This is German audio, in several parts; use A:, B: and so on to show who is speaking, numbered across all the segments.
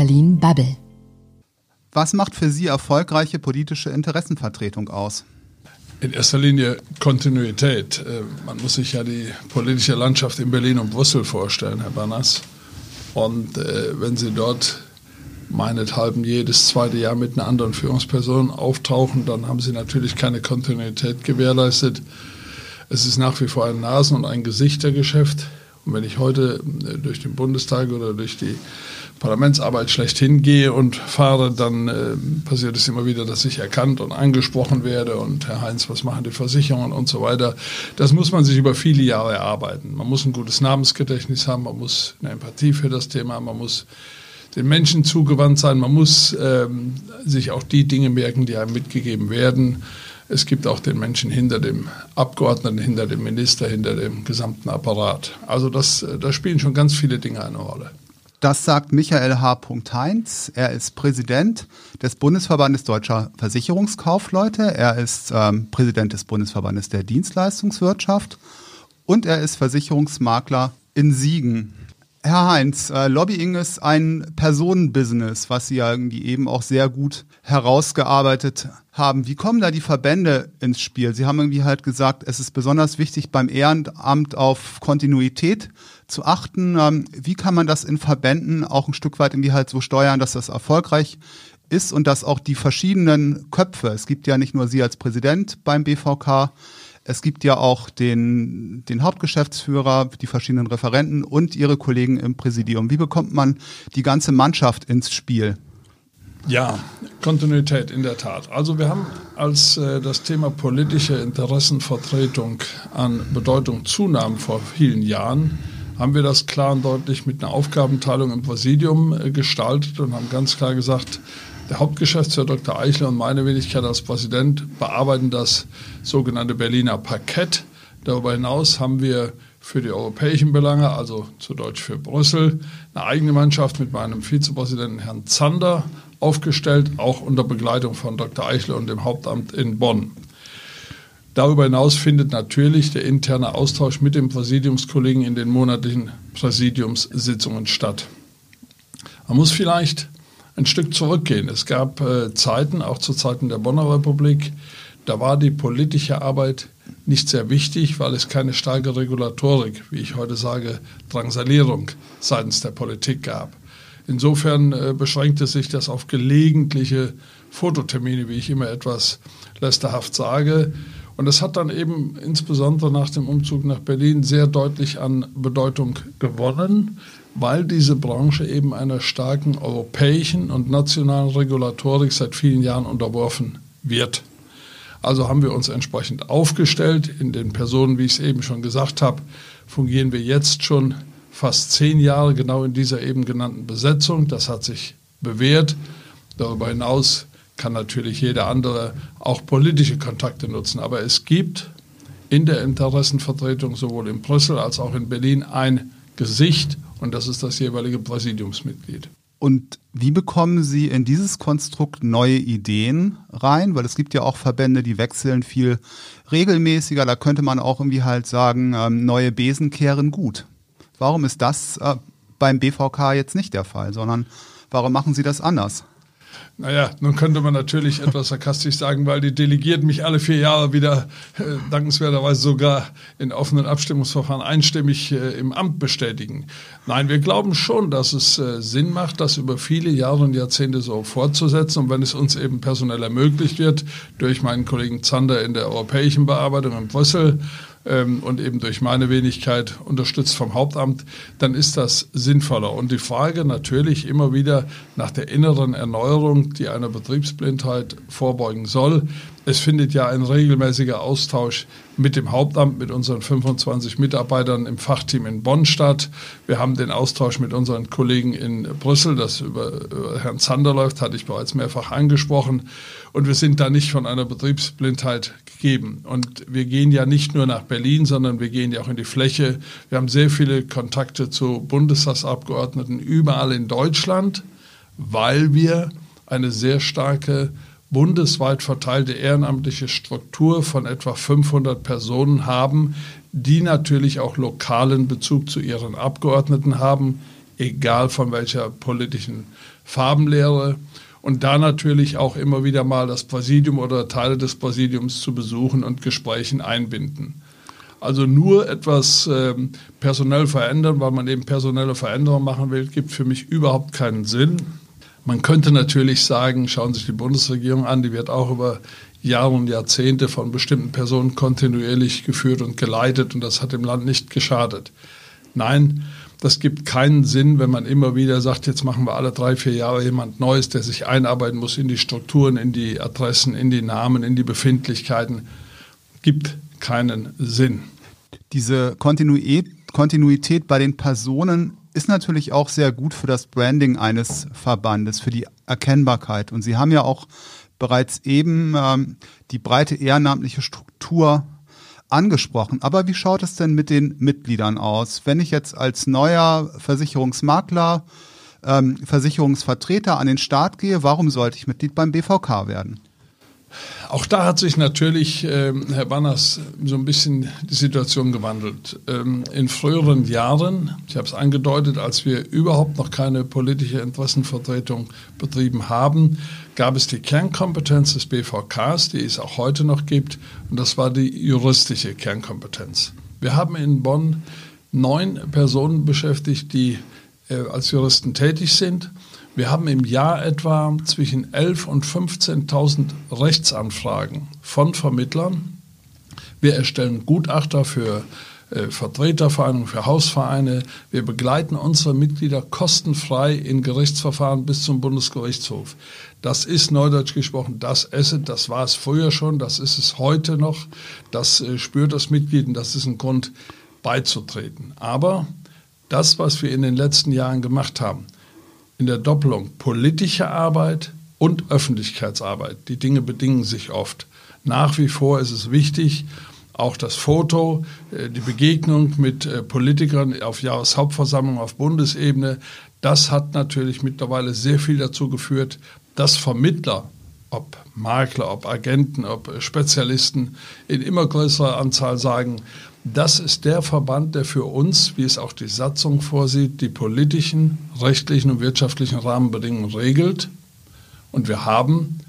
A: Berlin Bubble.
B: Was macht für Sie erfolgreiche politische Interessenvertretung aus?
C: In erster Linie Kontinuität. Äh, man muss sich ja die politische Landschaft in Berlin und Brüssel vorstellen, Herr Banners. Und äh, wenn Sie dort meinethalben jedes zweite Jahr mit einer anderen Führungsperson auftauchen, dann haben Sie natürlich keine Kontinuität gewährleistet. Es ist nach wie vor ein Nasen- und ein Gesichtergeschäft. Und wenn ich heute äh, durch den Bundestag oder durch die Parlamentsarbeit schlechthin gehe und fahre, dann äh, passiert es immer wieder, dass ich erkannt und angesprochen werde und Herr Heinz, was machen die Versicherungen und so weiter. Das muss man sich über viele Jahre erarbeiten. Man muss ein gutes Namensgedächtnis haben, man muss eine Empathie für das Thema, man muss den Menschen zugewandt sein, man muss ähm, sich auch die Dinge merken, die einem mitgegeben werden. Es gibt auch den Menschen hinter dem Abgeordneten, hinter dem Minister, hinter dem gesamten Apparat. Also das, äh, da spielen schon ganz viele Dinge eine Rolle.
B: Das sagt Michael H. Heinz. Er ist Präsident des Bundesverbandes Deutscher Versicherungskaufleute. Er ist ähm, Präsident des Bundesverbandes der Dienstleistungswirtschaft und er ist Versicherungsmakler in Siegen. Herr Heinz, äh, Lobbying ist ein Personenbusiness, was Sie ja irgendwie eben auch sehr gut herausgearbeitet haben. Wie kommen da die Verbände ins Spiel? Sie haben irgendwie halt gesagt, es ist besonders wichtig beim Ehrenamt auf Kontinuität zu achten. Ähm, wie kann man das in Verbänden auch ein Stück weit irgendwie halt so steuern, dass das erfolgreich ist und dass auch die verschiedenen Köpfe, es gibt ja nicht nur Sie als Präsident beim BVK, es gibt ja auch den, den Hauptgeschäftsführer, die verschiedenen Referenten und Ihre Kollegen im Präsidium. Wie bekommt man die ganze Mannschaft ins Spiel?
C: Ja, Kontinuität in der Tat. Also wir haben, als äh, das Thema politische Interessenvertretung an Bedeutung zunahm vor vielen Jahren, haben wir das klar und deutlich mit einer Aufgabenteilung im Präsidium äh, gestaltet und haben ganz klar gesagt, der Hauptgeschäftsführer Dr. Eichler und meine Wenigkeit als Präsident bearbeiten das sogenannte Berliner Parkett. Darüber hinaus haben wir für die europäischen Belange, also zu Deutsch für Brüssel, eine eigene Mannschaft mit meinem Vizepräsidenten Herrn Zander aufgestellt, auch unter Begleitung von Dr. Eichler und dem Hauptamt in Bonn. Darüber hinaus findet natürlich der interne Austausch mit dem Präsidiumskollegen in den monatlichen Präsidiumssitzungen statt. Man muss vielleicht ein Stück zurückgehen. Es gab äh, Zeiten, auch zu Zeiten der Bonner Republik, da war die politische Arbeit nicht sehr wichtig, weil es keine starke Regulatorik, wie ich heute sage, Drangsalierung seitens der Politik gab. Insofern äh, beschränkte sich das auf gelegentliche Fototermine, wie ich immer etwas lästerhaft sage. Und es hat dann eben insbesondere nach dem Umzug nach Berlin sehr deutlich an Bedeutung gewonnen, weil diese Branche eben einer starken europäischen und nationalen Regulatorik seit vielen Jahren unterworfen wird. Also haben wir uns entsprechend aufgestellt. In den Personen, wie ich es eben schon gesagt habe, fungieren wir jetzt schon fast zehn Jahre genau in dieser eben genannten Besetzung. Das hat sich bewährt. Darüber hinaus kann natürlich jeder andere auch politische Kontakte nutzen. Aber es gibt in der Interessenvertretung sowohl in Brüssel als auch in Berlin ein Gesicht und das ist das jeweilige Präsidiumsmitglied.
B: Und wie bekommen Sie in dieses Konstrukt neue Ideen rein? Weil es gibt ja auch Verbände, die wechseln viel regelmäßiger. Da könnte man auch irgendwie halt sagen, ähm, neue Besen kehren gut. Warum ist das äh, beim BVK jetzt nicht der Fall, sondern warum machen Sie das anders?
C: Naja, nun könnte man natürlich etwas sarkastisch sagen, weil die Delegierten mich alle vier Jahre wieder äh, dankenswerterweise sogar in offenen Abstimmungsverfahren einstimmig äh, im Amt bestätigen. Nein, wir glauben schon, dass es äh, Sinn macht, das über viele Jahre und Jahrzehnte so fortzusetzen. Und wenn es uns eben personell ermöglicht wird, durch meinen Kollegen Zander in der europäischen Bearbeitung in Brüssel, ähm, und eben durch meine Wenigkeit unterstützt vom Hauptamt, dann ist das sinnvoller. Und die Frage natürlich immer wieder nach der inneren Erneuerung, die einer Betriebsblindheit vorbeugen soll. Es findet ja ein regelmäßiger Austausch mit dem Hauptamt, mit unseren 25 Mitarbeitern im Fachteam in Bonn statt. Wir haben den Austausch mit unseren Kollegen in Brüssel, das über, über Herrn Zander läuft, hatte ich bereits mehrfach angesprochen. Und wir sind da nicht von einer Betriebsblindheit gegeben. Und wir gehen ja nicht nur nach Berlin, sondern wir gehen ja auch in die Fläche. Wir haben sehr viele Kontakte zu Bundestagsabgeordneten überall in Deutschland, weil wir eine sehr starke bundesweit verteilte ehrenamtliche Struktur von etwa 500 Personen haben, die natürlich auch lokalen Bezug zu ihren Abgeordneten haben, egal von welcher politischen Farbenlehre. Und da natürlich auch immer wieder mal das Präsidium oder Teile des Präsidiums zu besuchen und Gesprächen einbinden. Also nur etwas ähm, personell verändern, weil man eben personelle Veränderungen machen will, gibt für mich überhaupt keinen Sinn. Man könnte natürlich sagen, schauen Sie sich die Bundesregierung an, die wird auch über Jahre und Jahrzehnte von bestimmten Personen kontinuierlich geführt und geleitet und das hat dem Land nicht geschadet. Nein, das gibt keinen Sinn, wenn man immer wieder sagt, jetzt machen wir alle drei, vier Jahre jemand Neues, der sich einarbeiten muss in die Strukturen, in die Adressen, in die Namen, in die Befindlichkeiten. Gibt keinen Sinn.
B: Diese Kontinuität bei den Personen ist natürlich auch sehr gut für das Branding eines Verbandes, für die Erkennbarkeit. Und Sie haben ja auch bereits eben ähm, die breite ehrenamtliche Struktur angesprochen. Aber wie schaut es denn mit den Mitgliedern aus? Wenn ich jetzt als neuer Versicherungsmakler, ähm, Versicherungsvertreter an den Start gehe, warum sollte ich Mitglied beim BVK werden?
C: Auch da hat sich natürlich, ähm, Herr Banners, so ein bisschen die Situation gewandelt. Ähm, in früheren Jahren, ich habe es angedeutet, als wir überhaupt noch keine politische Interessenvertretung betrieben haben, gab es die Kernkompetenz des BVKs, die es auch heute noch gibt, und das war die juristische Kernkompetenz. Wir haben in Bonn neun Personen beschäftigt, die äh, als Juristen tätig sind wir haben im Jahr etwa zwischen 11.000 und 15.000 Rechtsanfragen von Vermittlern. Wir erstellen Gutachter für äh, Vertretervereinigungen, für Hausvereine. Wir begleiten unsere Mitglieder kostenfrei in Gerichtsverfahren bis zum Bundesgerichtshof. Das ist neudeutsch gesprochen das Asset, das war es früher schon, das ist es heute noch. Das äh, spürt das Mitglied und das ist ein Grund beizutreten. Aber das, was wir in den letzten Jahren gemacht haben, in der Doppelung politische Arbeit und Öffentlichkeitsarbeit. Die Dinge bedingen sich oft. Nach wie vor ist es wichtig, auch das Foto, äh, die Begegnung mit äh, Politikern auf Jahreshauptversammlung auf Bundesebene, das hat natürlich mittlerweile sehr viel dazu geführt, dass Vermittler, ob Makler, ob Agenten, ob Spezialisten in immer größerer Anzahl sagen, das ist der Verband, der für uns, wie es auch die Satzung vorsieht, die politischen, rechtlichen und wirtschaftlichen Rahmenbedingungen regelt. Und wir haben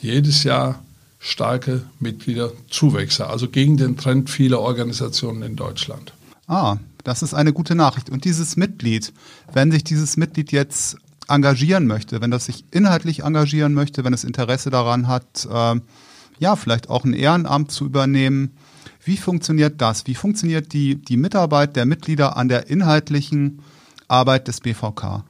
C: jedes Jahr starke Mitgliederzuwächse, also gegen den Trend vieler Organisationen in Deutschland.
B: Ah, das ist eine gute Nachricht. Und dieses Mitglied, wenn sich dieses Mitglied jetzt engagieren möchte, wenn das sich inhaltlich engagieren möchte, wenn es Interesse daran hat, äh, ja, vielleicht auch ein Ehrenamt zu übernehmen, wie funktioniert das? Wie funktioniert die, die Mitarbeit der Mitglieder an der inhaltlichen Arbeit des BVK?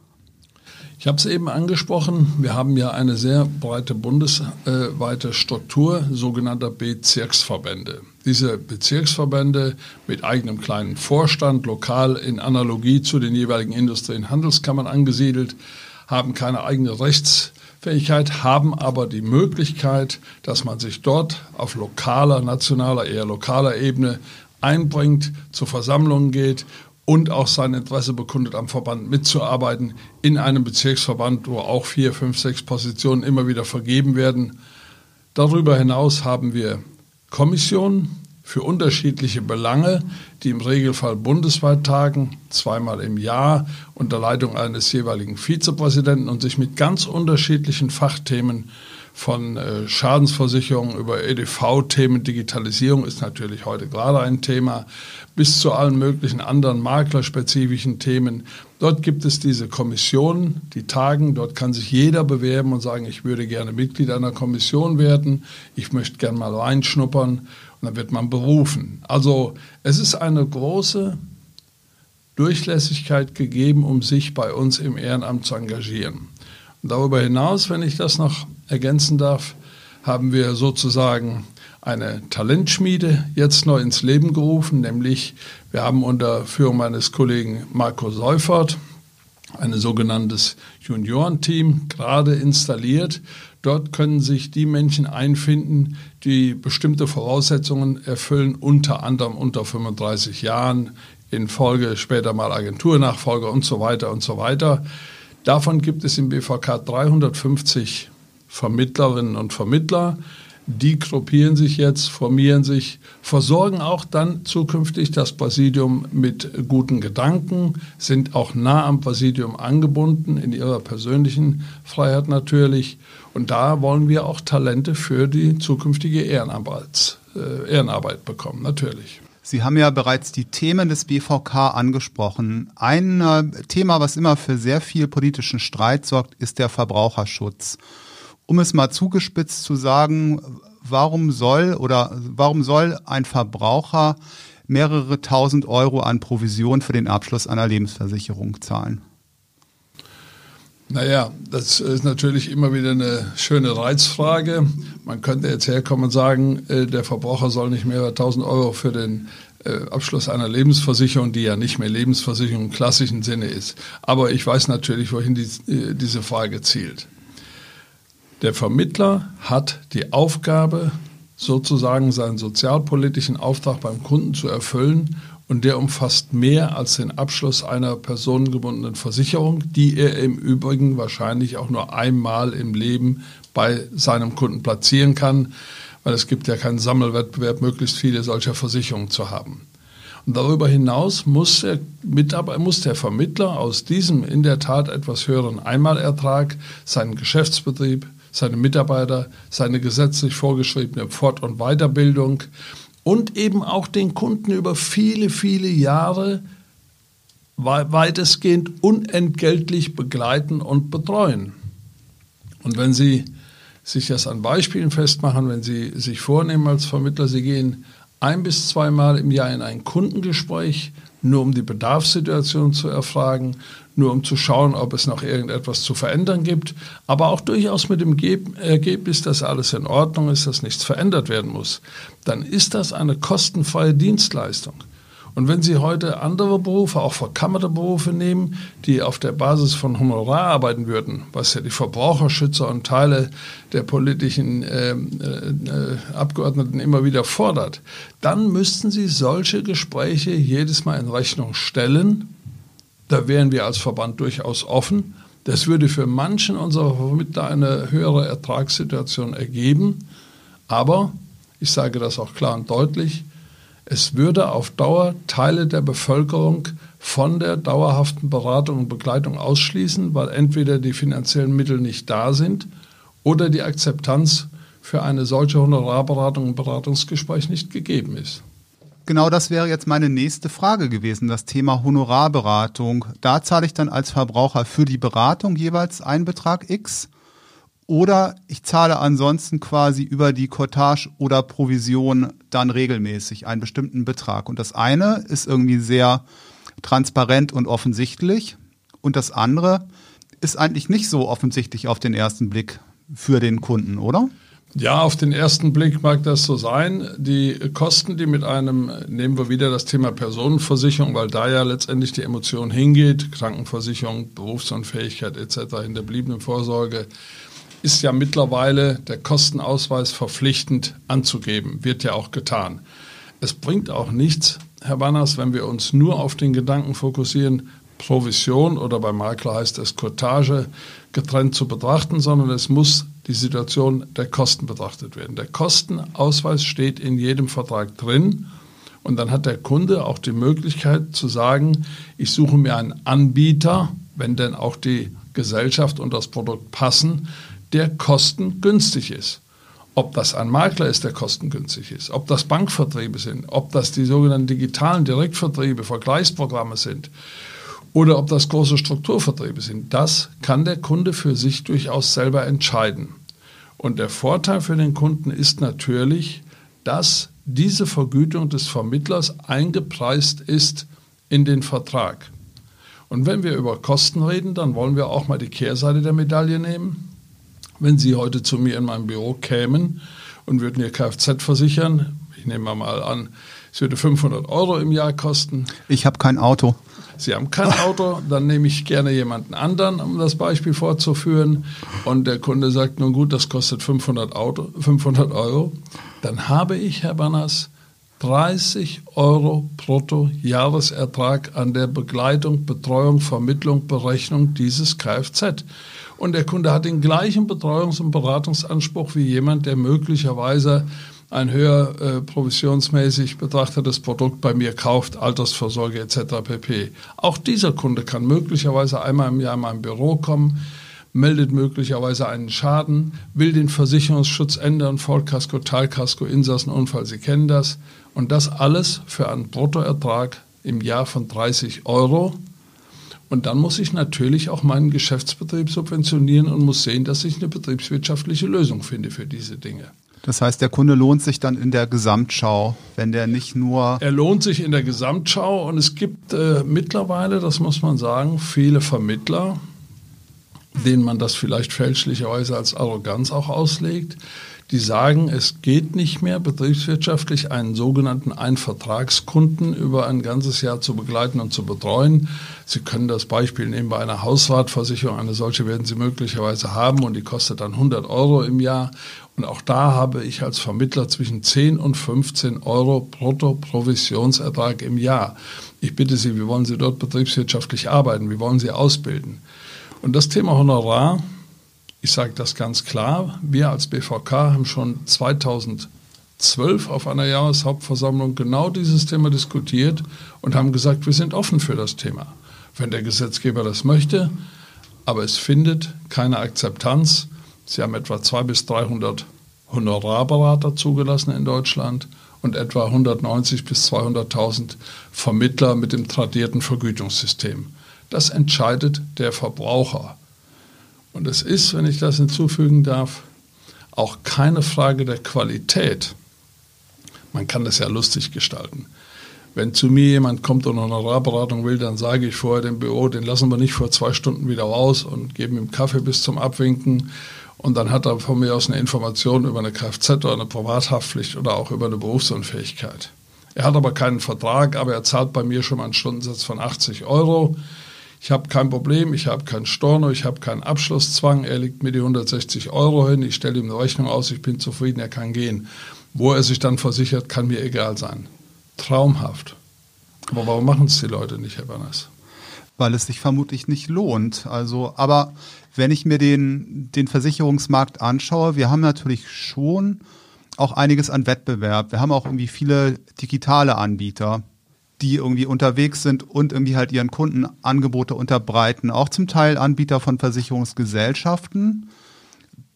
C: Ich habe es eben angesprochen, wir haben ja eine sehr breite bundesweite Struktur sogenannter Bezirksverbände. Diese Bezirksverbände mit eigenem kleinen Vorstand, lokal in Analogie zu den jeweiligen Industrie- und Handelskammern angesiedelt, haben keine eigene Rechts- Fähigkeit, haben aber die Möglichkeit, dass man sich dort auf lokaler, nationaler, eher lokaler Ebene einbringt, zu Versammlungen geht und auch sein Interesse bekundet, am Verband mitzuarbeiten, in einem Bezirksverband, wo auch vier, fünf, sechs Positionen immer wieder vergeben werden. Darüber hinaus haben wir Kommissionen, für unterschiedliche Belange, die im Regelfall bundesweit tagen, zweimal im Jahr unter Leitung eines jeweiligen Vizepräsidenten und sich mit ganz unterschiedlichen Fachthemen von äh, Schadensversicherung über EDV-Themen, Digitalisierung ist natürlich heute gerade ein Thema, bis zu allen möglichen anderen maklerspezifischen Themen. Dort gibt es diese Kommissionen, die tagen. Dort kann sich jeder bewerben und sagen, ich würde gerne Mitglied einer Kommission werden. Ich möchte gerne mal reinschnuppern dann wird man berufen. Also es ist eine große Durchlässigkeit gegeben, um sich bei uns im Ehrenamt zu engagieren. Und darüber hinaus, wenn ich das noch ergänzen darf, haben wir sozusagen eine Talentschmiede jetzt neu ins Leben gerufen, nämlich wir haben unter Führung meines Kollegen Marco Seufert ein sogenanntes Juniorenteam gerade installiert. Dort können sich die Menschen einfinden, die bestimmte Voraussetzungen erfüllen, unter anderem unter 35 Jahren, in Folge später mal Agenturnachfolger und so weiter und so weiter. Davon gibt es im BVK 350 Vermittlerinnen und Vermittler. Die gruppieren sich jetzt, formieren sich, versorgen auch dann zukünftig das Präsidium mit guten Gedanken, sind auch nah am Präsidium angebunden, in ihrer persönlichen Freiheit natürlich. Und da wollen wir auch Talente für die zukünftige Ehrenarbeit, äh, Ehrenarbeit bekommen, natürlich.
B: Sie haben ja bereits die Themen des BVK angesprochen. Ein äh, Thema, was immer für sehr viel politischen Streit sorgt, ist der Verbraucherschutz. Um es mal zugespitzt zu sagen, warum soll oder warum soll ein Verbraucher mehrere tausend Euro an Provision für den Abschluss einer Lebensversicherung zahlen?
C: Naja, das ist natürlich immer wieder eine schöne Reizfrage. Man könnte jetzt herkommen und sagen, äh, der Verbraucher soll nicht mehrere tausend Euro für den äh, Abschluss einer Lebensversicherung, die ja nicht mehr Lebensversicherung im klassischen Sinne ist. Aber ich weiß natürlich, wohin die, äh, diese Frage zielt. Der Vermittler hat die Aufgabe, sozusagen seinen sozialpolitischen Auftrag beim Kunden zu erfüllen und der umfasst mehr als den Abschluss einer personengebundenen Versicherung, die er im Übrigen wahrscheinlich auch nur einmal im Leben bei seinem Kunden platzieren kann, weil es gibt ja keinen Sammelwettbewerb, möglichst viele solcher Versicherungen zu haben. Und darüber hinaus muss der, Mitarbeiter, muss der Vermittler aus diesem in der Tat etwas höheren Einmalertrag seinen Geschäftsbetrieb, seine Mitarbeiter, seine gesetzlich vorgeschriebene Fort- und Weiterbildung und eben auch den Kunden über viele, viele Jahre weitestgehend unentgeltlich begleiten und betreuen. Und wenn Sie sich das an Beispielen festmachen, wenn Sie sich vornehmen als Vermittler, Sie gehen ein bis zweimal im Jahr in ein Kundengespräch, nur um die Bedarfssituation zu erfragen, nur um zu schauen, ob es noch irgendetwas zu verändern gibt, aber auch durchaus mit dem Ergebnis, dass alles in Ordnung ist, dass nichts verändert werden muss, dann ist das eine kostenfreie Dienstleistung. Und wenn Sie heute andere Berufe, auch verkammerte Berufe nehmen, die auf der Basis von Honorar arbeiten würden, was ja die Verbraucherschützer und Teile der politischen äh, äh, Abgeordneten immer wieder fordert, dann müssten Sie solche Gespräche jedes Mal in Rechnung stellen. Da wären wir als Verband durchaus offen. Das würde für manchen unserer Vermittler eine höhere Ertragssituation ergeben. Aber, ich sage das auch klar und deutlich, es würde auf Dauer Teile der Bevölkerung von der dauerhaften Beratung und Begleitung ausschließen, weil entweder die finanziellen Mittel nicht da sind oder die Akzeptanz für eine solche Honorarberatung und Beratungsgespräch nicht gegeben ist.
B: Genau das wäre jetzt meine nächste Frage gewesen, das Thema Honorarberatung. Da zahle ich dann als Verbraucher für die Beratung jeweils einen Betrag X oder ich zahle ansonsten quasi über die Cottage oder Provision dann regelmäßig einen bestimmten Betrag. Und das eine ist irgendwie sehr transparent und offensichtlich. Und das andere ist eigentlich nicht so offensichtlich auf den ersten Blick für den Kunden, oder?
C: Ja, auf den ersten Blick mag das so sein. Die Kosten, die mit einem, nehmen wir wieder das Thema Personenversicherung, weil da ja letztendlich die Emotion hingeht, Krankenversicherung, Berufsunfähigkeit etc. in der bliebenen Vorsorge, ist ja mittlerweile der Kostenausweis verpflichtend anzugeben, wird ja auch getan. Es bringt auch nichts, Herr Banners, wenn wir uns nur auf den Gedanken fokussieren, Provision oder bei Makler heißt es Cottage getrennt zu betrachten, sondern es muss die Situation der Kosten betrachtet werden. Der Kostenausweis steht in jedem Vertrag drin und dann hat der Kunde auch die Möglichkeit zu sagen, ich suche mir einen Anbieter, wenn denn auch die Gesellschaft und das Produkt passen, der kostengünstig ist. Ob das ein Makler ist, der kostengünstig ist, ob das Bankvertriebe sind, ob das die sogenannten digitalen Direktvertriebe, Vergleichsprogramme sind oder ob das große Strukturvertriebe sind, das kann der Kunde für sich durchaus selber entscheiden. Und der Vorteil für den Kunden ist natürlich, dass diese Vergütung des Vermittlers eingepreist ist in den Vertrag. Und wenn wir über Kosten reden, dann wollen wir auch mal die Kehrseite der Medaille nehmen. Wenn Sie heute zu mir in mein Büro kämen und würden Ihr Kfz versichern, ich nehme mal an, es würde 500 Euro im Jahr kosten.
B: Ich habe kein Auto.
C: Sie haben kein Auto, dann nehme ich gerne jemanden anderen, um das Beispiel fortzuführen. Und der Kunde sagt, nun gut, das kostet 500, Auto, 500 Euro. Dann habe ich, Herr Banners, 30 Euro brutto Jahresertrag an der Begleitung, Betreuung, Vermittlung, Berechnung dieses Kfz. Und der Kunde hat den gleichen Betreuungs- und Beratungsanspruch wie jemand, der möglicherweise ein höher äh, provisionsmäßig betrachtetes Produkt bei mir kauft, Altersvorsorge etc. pp. Auch dieser Kunde kann möglicherweise einmal im Jahr in mein Büro kommen, meldet möglicherweise einen Schaden, will den Versicherungsschutz ändern, Vollkasko, Teilkasko, Insassenunfall, Sie kennen das. Und das alles für einen Bruttoertrag im Jahr von 30 Euro. Und dann muss ich natürlich auch meinen Geschäftsbetrieb subventionieren und muss sehen, dass ich eine betriebswirtschaftliche Lösung finde für diese Dinge.
B: Das heißt, der Kunde lohnt sich dann in der Gesamtschau, wenn der nicht nur.
C: Er lohnt sich in der Gesamtschau und es gibt äh, mittlerweile, das muss man sagen, viele Vermittler, denen man das vielleicht fälschlicherweise als Arroganz auch auslegt, die sagen, es geht nicht mehr betriebswirtschaftlich einen sogenannten Einvertragskunden über ein ganzes Jahr zu begleiten und zu betreuen. Sie können das Beispiel nehmen bei einer Hausratversicherung. Eine solche werden Sie möglicherweise haben und die kostet dann 100 Euro im Jahr. Und auch da habe ich als Vermittler zwischen 10 und 15 Euro brutto Provisionsertrag im Jahr. Ich bitte Sie, wie wollen Sie dort betriebswirtschaftlich arbeiten? Wie wollen Sie ausbilden? Und das Thema Honorar ich sage das ganz klar, wir als BVK haben schon 2012 auf einer Jahreshauptversammlung genau dieses Thema diskutiert und haben gesagt, wir sind offen für das Thema. Wenn der Gesetzgeber das möchte, aber es findet keine Akzeptanz. Sie haben etwa 200 bis 300 Honorarberater zugelassen in Deutschland und etwa 190 bis 200.000 Vermittler mit dem tradierten Vergütungssystem. Das entscheidet der Verbraucher. Und es ist, wenn ich das hinzufügen darf, auch keine Frage der Qualität. Man kann das ja lustig gestalten. Wenn zu mir jemand kommt und eine Honorarberatung will, dann sage ich vorher dem Büro, den lassen wir nicht vor zwei Stunden wieder raus und geben ihm Kaffee bis zum Abwinken. Und dann hat er von mir aus eine Information über eine Kfz oder eine Privathaftpflicht oder auch über eine Berufsunfähigkeit. Er hat aber keinen Vertrag, aber er zahlt bei mir schon mal einen Stundensatz von 80 Euro. Ich habe kein Problem, ich habe keinen Storno, ich habe keinen Abschlusszwang. Er legt mir die 160 Euro hin, ich stelle ihm eine Rechnung aus, ich bin zufrieden, er kann gehen. Wo er sich dann versichert, kann mir egal sein. Traumhaft. Aber warum machen es die Leute nicht, Herr Banners?
B: Weil es sich vermutlich nicht lohnt. Also, aber wenn ich mir den, den Versicherungsmarkt anschaue, wir haben natürlich schon auch einiges an Wettbewerb. Wir haben auch irgendwie viele digitale Anbieter die irgendwie unterwegs sind und irgendwie halt ihren Kunden Angebote unterbreiten, auch zum Teil Anbieter von Versicherungsgesellschaften,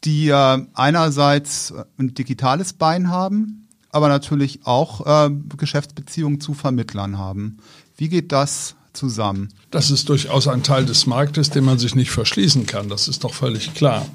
B: die äh, einerseits ein digitales Bein haben, aber natürlich auch äh, Geschäftsbeziehungen zu Vermittlern haben. Wie geht das zusammen?
C: Das ist durchaus ein Teil des Marktes, den man sich nicht verschließen kann. Das ist doch völlig klar.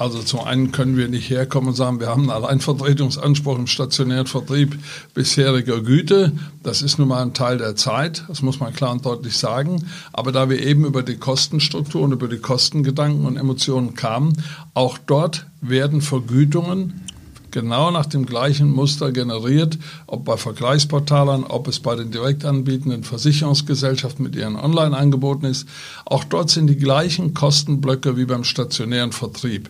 C: Also zum einen können wir nicht herkommen und sagen, wir haben einen Alleinvertretungsanspruch im stationären Vertrieb bisheriger Güte. Das ist nun mal ein Teil der Zeit, das muss man klar und deutlich sagen. Aber da wir eben über die Kostenstruktur und über die Kostengedanken und Emotionen kamen, auch dort werden Vergütungen genau nach dem gleichen Muster generiert, ob bei Vergleichsportalen, ob es bei den direkt anbietenden Versicherungsgesellschaften mit ihren Online-Angeboten ist. Auch dort sind die gleichen Kostenblöcke wie beim stationären Vertrieb.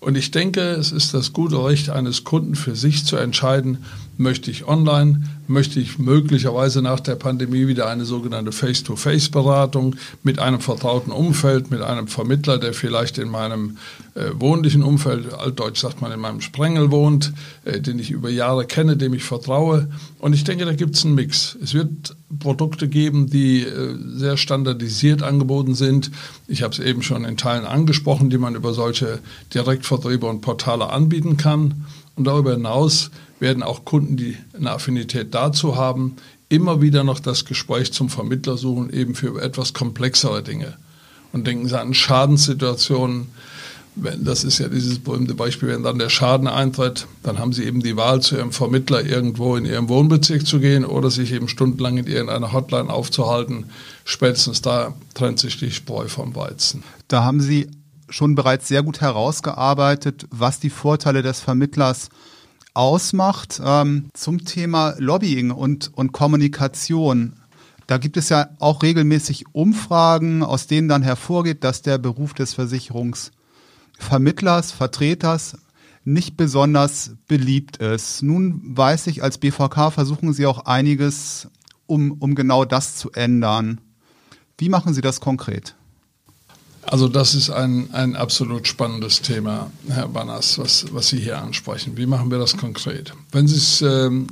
C: Und ich denke, es ist das gute Recht eines Kunden für sich zu entscheiden, möchte ich online, möchte ich möglicherweise nach der Pandemie wieder eine sogenannte Face-to-Face-Beratung mit einem vertrauten Umfeld, mit einem Vermittler, der vielleicht in meinem äh, wohnlichen Umfeld, altdeutsch sagt man in meinem Sprengel wohnt, äh, den ich über Jahre kenne, dem ich vertraue. Und ich denke, da gibt es einen Mix. Es wird Produkte geben, die äh, sehr standardisiert angeboten sind. Ich habe es eben schon in Teilen angesprochen, die man über solche Direktvertriebe und Portale anbieten kann. Und darüber hinaus werden auch Kunden, die eine Affinität dazu haben, immer wieder noch das Gespräch zum Vermittler suchen, eben für etwas komplexere Dinge. Und denken Sie an Schadenssituationen. Das ist ja dieses berühmte Beispiel, wenn dann der Schaden eintritt, dann haben Sie eben die Wahl, zu Ihrem Vermittler irgendwo in Ihrem Wohnbezirk zu gehen oder sich eben stundenlang in irgendeiner Hotline aufzuhalten. Spätestens da trennt sich die Spreu vom Weizen.
B: Da haben Sie schon bereits sehr gut herausgearbeitet, was die Vorteile des Vermittlers ausmacht. Ähm, zum Thema Lobbying und, und Kommunikation. Da gibt es ja auch regelmäßig Umfragen, aus denen dann hervorgeht, dass der Beruf des Versicherungsvermittlers, Vertreters nicht besonders beliebt ist. Nun weiß ich, als BVK versuchen Sie auch einiges, um, um genau das zu ändern. Wie machen Sie das konkret?
C: Also das ist ein, ein absolut spannendes Thema, Herr Bannas, was, was Sie hier ansprechen. Wie machen wir das konkret? Wenn Sie es, ähm,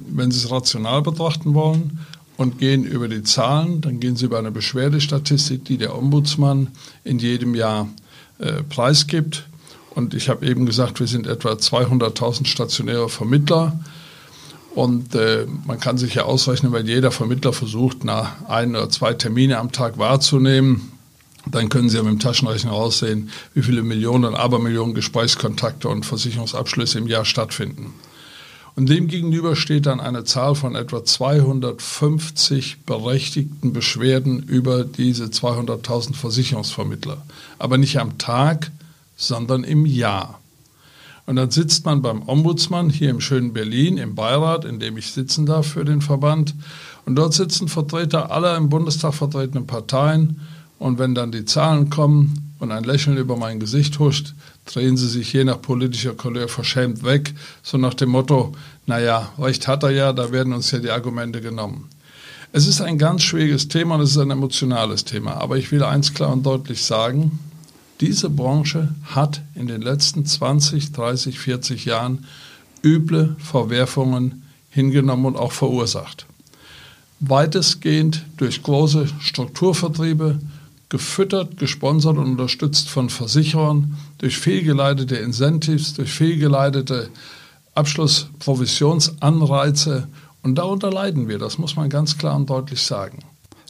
C: rational betrachten wollen und gehen über die Zahlen, dann gehen Sie über eine Beschwerdestatistik, die der Ombudsmann in jedem Jahr äh, preisgibt. Und ich habe eben gesagt, wir sind etwa 200.000 stationäre Vermittler. Und äh, man kann sich ja ausrechnen, wenn jeder Vermittler versucht, nach ein oder zwei Termine am Tag wahrzunehmen, dann können Sie ja mit dem Taschenrechner aussehen, wie viele Millionen und Abermillionen Gesprächskontakte und Versicherungsabschlüsse im Jahr stattfinden. Und dem gegenüber steht dann eine Zahl von etwa 250 berechtigten Beschwerden über diese 200.000 Versicherungsvermittler. Aber nicht am Tag, sondern im Jahr. Und dann sitzt man beim Ombudsmann hier im schönen Berlin, im Beirat, in dem ich sitzen darf für den Verband. Und dort sitzen Vertreter aller im Bundestag vertretenen Parteien und wenn dann die Zahlen kommen und ein Lächeln über mein Gesicht huscht, drehen sie sich je nach politischer Couleur verschämt weg, so nach dem Motto, naja, recht hat er ja, da werden uns ja die Argumente genommen. Es ist ein ganz schwieriges Thema und es ist ein emotionales Thema, aber ich will eins klar und deutlich sagen, diese Branche hat in den letzten 20, 30, 40 Jahren üble Verwerfungen hingenommen und auch verursacht. Weitestgehend durch große Strukturvertriebe, gefüttert, gesponsert und unterstützt von Versicherern, durch fehlgeleitete Incentives, durch fehlgeleitete Abschlussprovisionsanreize. Und darunter leiden wir, das muss man ganz klar und deutlich sagen.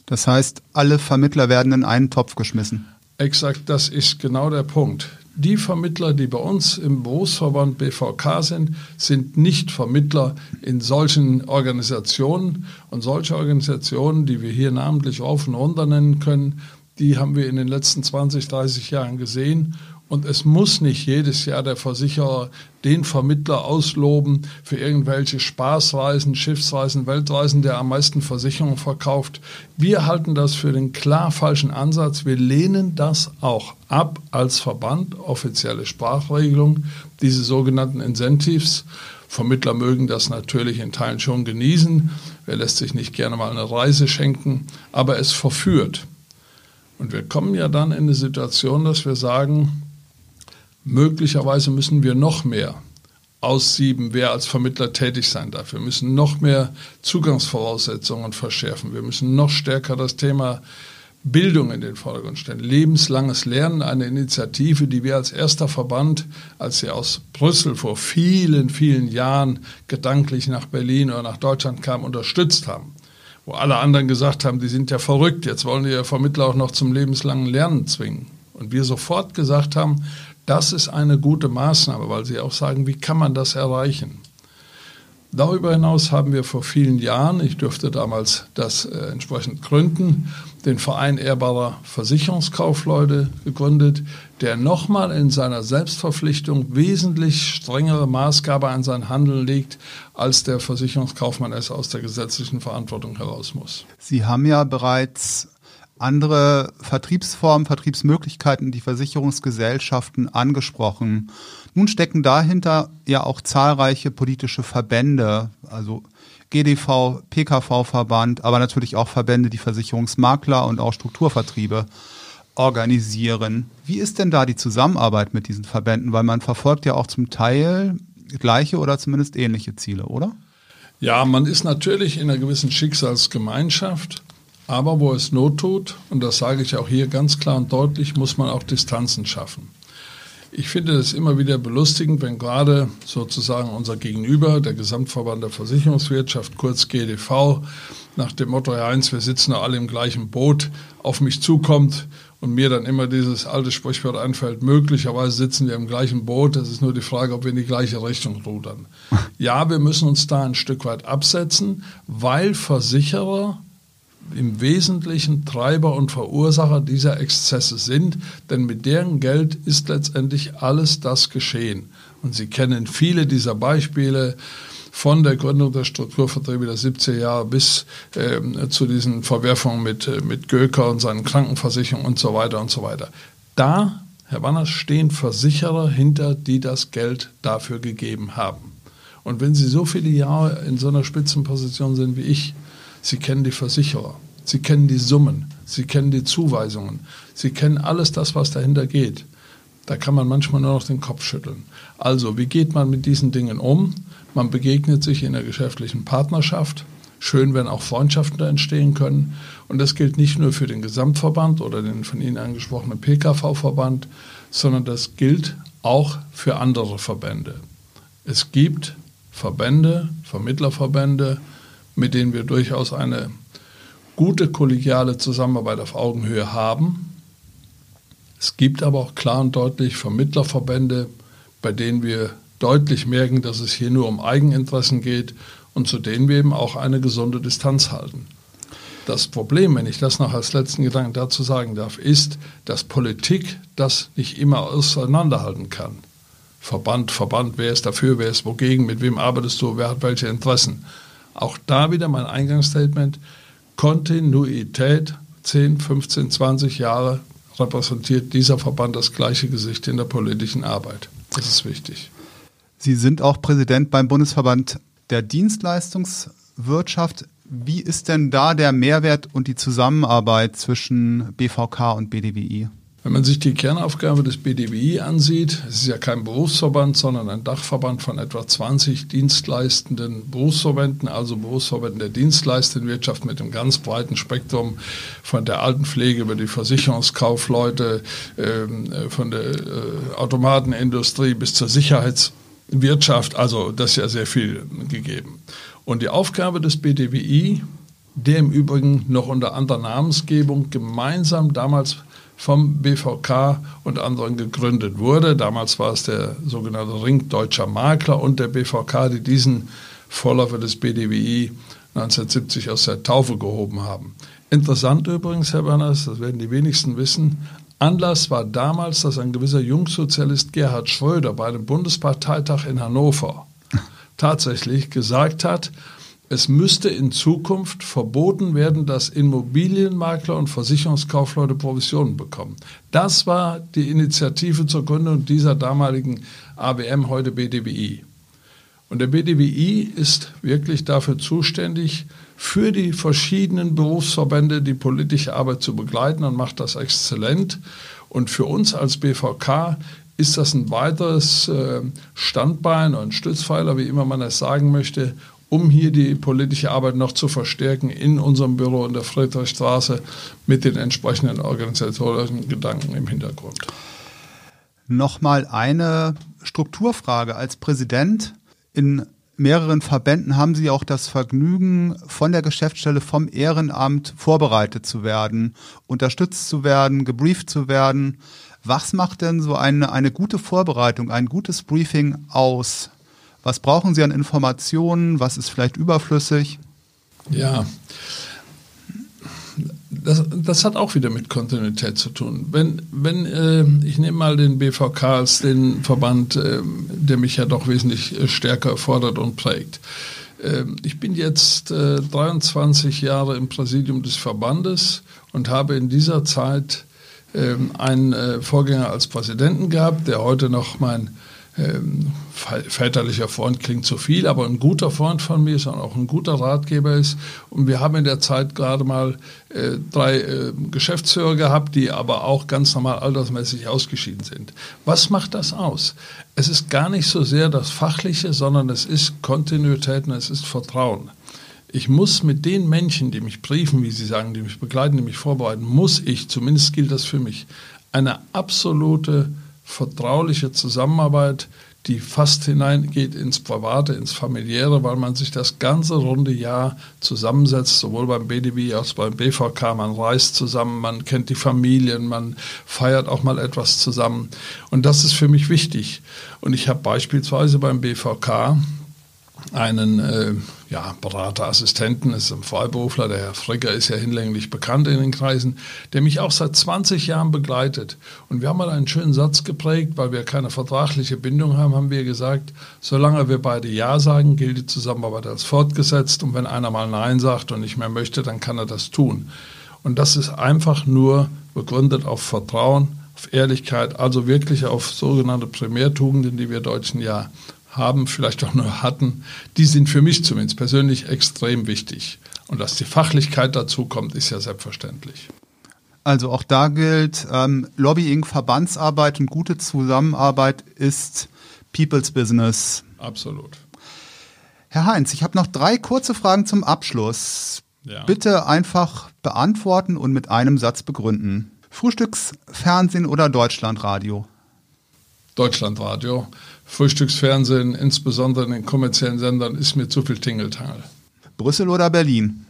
B: Das heißt, alle Vermittler werden in einen Topf geschmissen.
C: Exakt, das ist genau der Punkt. Die Vermittler, die bei uns im Berufsverband BVK sind, sind nicht Vermittler in solchen Organisationen. Und solche Organisationen, die wir hier namentlich rauf und runter nennen können, die haben wir in den letzten 20, 30 Jahren gesehen. Und es muss nicht jedes Jahr der Versicherer den Vermittler ausloben für irgendwelche Spaßreisen, Schiffsreisen, Weltreisen, der am meisten Versicherungen verkauft. Wir halten das für den klar falschen Ansatz. Wir lehnen das auch ab als Verband, offizielle Sprachregelung, diese sogenannten Incentives. Vermittler mögen das natürlich in Teilen schon genießen. Wer lässt sich nicht gerne mal eine Reise schenken, aber es verführt. Und wir kommen ja dann in eine Situation, dass wir sagen, möglicherweise müssen wir noch mehr aussieben, wer als Vermittler tätig sein darf. Wir müssen noch mehr Zugangsvoraussetzungen verschärfen. Wir müssen noch stärker das Thema Bildung in den Vordergrund stellen. Lebenslanges Lernen, eine Initiative, die wir als erster Verband, als sie aus Brüssel vor vielen, vielen Jahren gedanklich nach Berlin oder nach Deutschland kam, unterstützt haben wo alle anderen gesagt haben, die sind ja verrückt, jetzt wollen die Vermittler auch noch zum lebenslangen Lernen zwingen. Und wir sofort gesagt haben, das ist eine gute Maßnahme, weil sie auch sagen, wie kann man das erreichen? Darüber hinaus haben wir vor vielen Jahren, ich durfte damals das äh, entsprechend gründen, den Verein ehrbarer Versicherungskaufleute gegründet, der nochmal in seiner Selbstverpflichtung wesentlich strengere Maßgabe an sein Handeln legt, als der Versicherungskaufmann es aus der gesetzlichen Verantwortung heraus muss.
B: Sie haben ja bereits andere Vertriebsformen, Vertriebsmöglichkeiten, die Versicherungsgesellschaften angesprochen. Nun stecken dahinter ja auch zahlreiche politische Verbände, also GDV, PKV-Verband, aber natürlich auch Verbände, die Versicherungsmakler und auch Strukturvertriebe organisieren. Wie ist denn da die Zusammenarbeit mit diesen Verbänden? Weil man verfolgt ja auch zum Teil gleiche oder zumindest ähnliche Ziele, oder?
C: Ja, man ist natürlich in einer gewissen Schicksalsgemeinschaft. Aber wo es Not tut, und das sage ich auch hier ganz klar und deutlich, muss man auch Distanzen schaffen. Ich finde es immer wieder belustigend, wenn gerade sozusagen unser Gegenüber, der Gesamtverband der Versicherungswirtschaft, kurz GDV, nach dem Motto, Herr Heinz, wir sitzen ja alle im gleichen Boot, auf mich zukommt und mir dann immer dieses alte Sprichwort einfällt, möglicherweise sitzen wir im gleichen Boot, das ist nur die Frage, ob wir in die gleiche Richtung rudern. Ja, wir müssen uns da ein Stück weit absetzen, weil Versicherer im Wesentlichen Treiber und Verursacher dieser Exzesse sind, denn mit deren Geld ist letztendlich alles das geschehen. Und Sie kennen viele dieser Beispiele von der Gründung der Strukturvertriebe der 70er Jahre bis äh, zu diesen Verwerfungen mit, äh, mit Göker und seinen Krankenversicherungen und so weiter und so weiter. Da Herr Wanners, stehen Versicherer hinter, die das Geld dafür gegeben haben. Und wenn Sie so viele Jahre in so einer Spitzenposition sind wie ich, Sie kennen die Versicherer, Sie kennen die Summen, Sie kennen die Zuweisungen, Sie kennen alles das, was dahinter geht. Da kann man manchmal nur noch den Kopf schütteln. Also, wie geht man mit diesen Dingen um? Man begegnet sich in der geschäftlichen Partnerschaft. Schön, wenn auch Freundschaften da entstehen können. Und das gilt nicht nur für den Gesamtverband oder den von Ihnen angesprochenen PKV-Verband, sondern das gilt auch für andere Verbände. Es gibt Verbände, Vermittlerverbände, mit denen wir durchaus eine gute kollegiale Zusammenarbeit auf Augenhöhe haben. Es gibt aber auch klar und deutlich Vermittlerverbände, bei denen wir deutlich merken, dass es hier nur um Eigeninteressen geht und zu denen wir eben auch eine gesunde Distanz halten. Das Problem, wenn ich das noch als letzten Gedanken dazu sagen darf, ist, dass Politik das nicht immer auseinanderhalten kann. Verband, Verband, wer ist dafür, wer ist wogegen, mit wem arbeitest du, wer hat welche Interessen. Auch da wieder mein Eingangsstatement, Kontinuität, 10, 15, 20 Jahre repräsentiert dieser Verband das gleiche Gesicht in der politischen Arbeit. Das ist wichtig.
B: Sie sind auch Präsident beim Bundesverband der Dienstleistungswirtschaft. Wie ist denn da der Mehrwert und die Zusammenarbeit zwischen BVK und BDWI?
C: Wenn man sich die Kernaufgabe des BDWI ansieht, es ist ja kein Berufsverband, sondern ein Dachverband von etwa 20 dienstleistenden Berufsverbänden, also Berufsverbänden der dienstleistenden Wirtschaft mit einem ganz breiten Spektrum von der Altenpflege über die Versicherungskaufleute, ähm, äh, von der äh, Automatenindustrie bis zur Sicherheitswirtschaft, also das ist ja sehr viel gegeben. Und die Aufgabe des BDWI, der im Übrigen noch unter anderer Namensgebung gemeinsam damals vom BVK und anderen gegründet wurde. Damals war es der sogenannte Ring Deutscher Makler und der BVK, die diesen Vorläufer des BDWI 1970 aus der Taufe gehoben haben. Interessant übrigens, Herr Berners, das werden die wenigsten wissen, Anlass war damals, dass ein gewisser Jungsozialist Gerhard Schröder bei einem Bundesparteitag in Hannover tatsächlich gesagt hat, es müsste in Zukunft verboten werden, dass Immobilienmakler und Versicherungskaufleute Provisionen bekommen. Das war die Initiative zur Gründung dieser damaligen ABM, heute BDWI. Und der BDWI ist wirklich dafür zuständig, für die verschiedenen Berufsverbände die politische Arbeit zu begleiten und macht das exzellent. Und für uns als BVK ist das ein weiteres äh, Standbein und Stützpfeiler, wie immer man es sagen möchte, um hier die politische Arbeit noch zu verstärken in unserem Büro in der Friedrichstraße mit den entsprechenden organisatorischen Gedanken im Hintergrund.
B: Nochmal eine Strukturfrage. Als Präsident in mehreren Verbänden haben Sie auch das Vergnügen, von der Geschäftsstelle vom Ehrenamt vorbereitet zu werden, unterstützt zu werden, gebrieft zu werden. Was macht denn so eine, eine gute Vorbereitung, ein gutes Briefing aus? Was brauchen Sie an Informationen? Was ist vielleicht überflüssig?
C: Ja, das, das hat auch wieder mit Kontinuität zu tun. Wenn, wenn äh, ich nehme mal den BVK als den Verband, äh, der mich ja doch wesentlich äh, stärker fordert und prägt. Äh, ich bin jetzt 23 äh, Jahre im Präsidium des Verbandes und habe in dieser Zeit ähm, einen äh, Vorgänger als Präsidenten gehabt, der heute noch mein ähm, väterlicher Freund klingt zu viel, aber ein guter Freund von mir ist und auch ein guter Ratgeber ist. Und wir haben in der Zeit gerade mal äh, drei äh, Geschäftsführer gehabt, die aber auch ganz normal altersmäßig ausgeschieden sind. Was macht das aus? Es ist gar nicht so sehr das Fachliche, sondern es ist Kontinuität und es ist Vertrauen. Ich muss mit den Menschen, die mich briefen, wie Sie sagen, die mich begleiten, die mich vorbereiten, muss ich, zumindest gilt das für mich, eine absolute vertrauliche Zusammenarbeit, die fast hineingeht ins Private, ins Familiäre, weil man sich das ganze runde Jahr zusammensetzt, sowohl beim BDW als auch beim BVK. Man reist zusammen, man kennt die Familien, man feiert auch mal etwas zusammen. Und das ist für mich wichtig. Und ich habe beispielsweise beim BVK einen äh, ja, Beraterassistenten, ist ein Freiberufler, der Herr Frigger ist ja hinlänglich bekannt in den Kreisen, der mich auch seit 20 Jahren begleitet. Und wir haben mal einen schönen Satz geprägt, weil wir keine vertragliche Bindung haben, haben wir gesagt, solange wir beide Ja sagen, gilt die Zusammenarbeit als fortgesetzt und wenn einer mal Nein sagt und nicht mehr möchte, dann kann er das tun. Und das ist einfach nur begründet auf Vertrauen, auf Ehrlichkeit, also wirklich auf sogenannte Primärtugenden, die wir Deutschen ja haben, vielleicht auch nur hatten, die sind für mich zumindest persönlich extrem wichtig. Und dass die Fachlichkeit dazu kommt, ist ja selbstverständlich.
B: Also auch da gilt, ähm, Lobbying, Verbandsarbeit und gute Zusammenarbeit ist People's Business.
C: Absolut.
B: Herr Heinz, ich habe noch drei kurze Fragen zum Abschluss. Ja. Bitte einfach beantworten und mit einem Satz begründen. Frühstücksfernsehen oder Deutschlandradio?
C: Deutschlandradio. Frühstücksfernsehen, insbesondere in den kommerziellen Sendern, ist mir zu viel Tingeltangel.
B: Brüssel oder Berlin?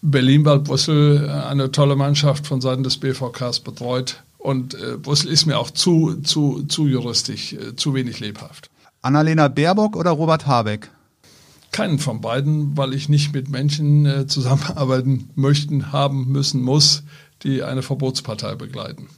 C: Berlin, weil Brüssel äh, eine tolle Mannschaft von Seiten des BVKs betreut. Und äh, Brüssel ist mir auch zu, zu, zu juristisch, äh, zu wenig lebhaft.
B: Annalena Baerbock oder Robert Habeck?
C: Keinen von beiden, weil ich nicht mit Menschen äh, zusammenarbeiten möchten, haben, müssen, muss, die eine Verbotspartei begleiten.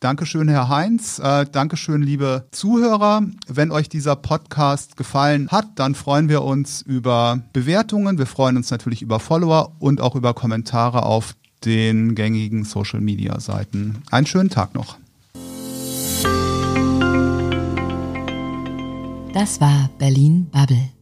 B: Dankeschön, Herr Heinz. Äh, Dankeschön, liebe Zuhörer. Wenn euch dieser Podcast gefallen hat, dann freuen wir uns über Bewertungen. Wir freuen uns natürlich über Follower und auch über Kommentare auf den gängigen Social-Media-Seiten. Einen schönen Tag noch.
A: Das war Berlin Bubble.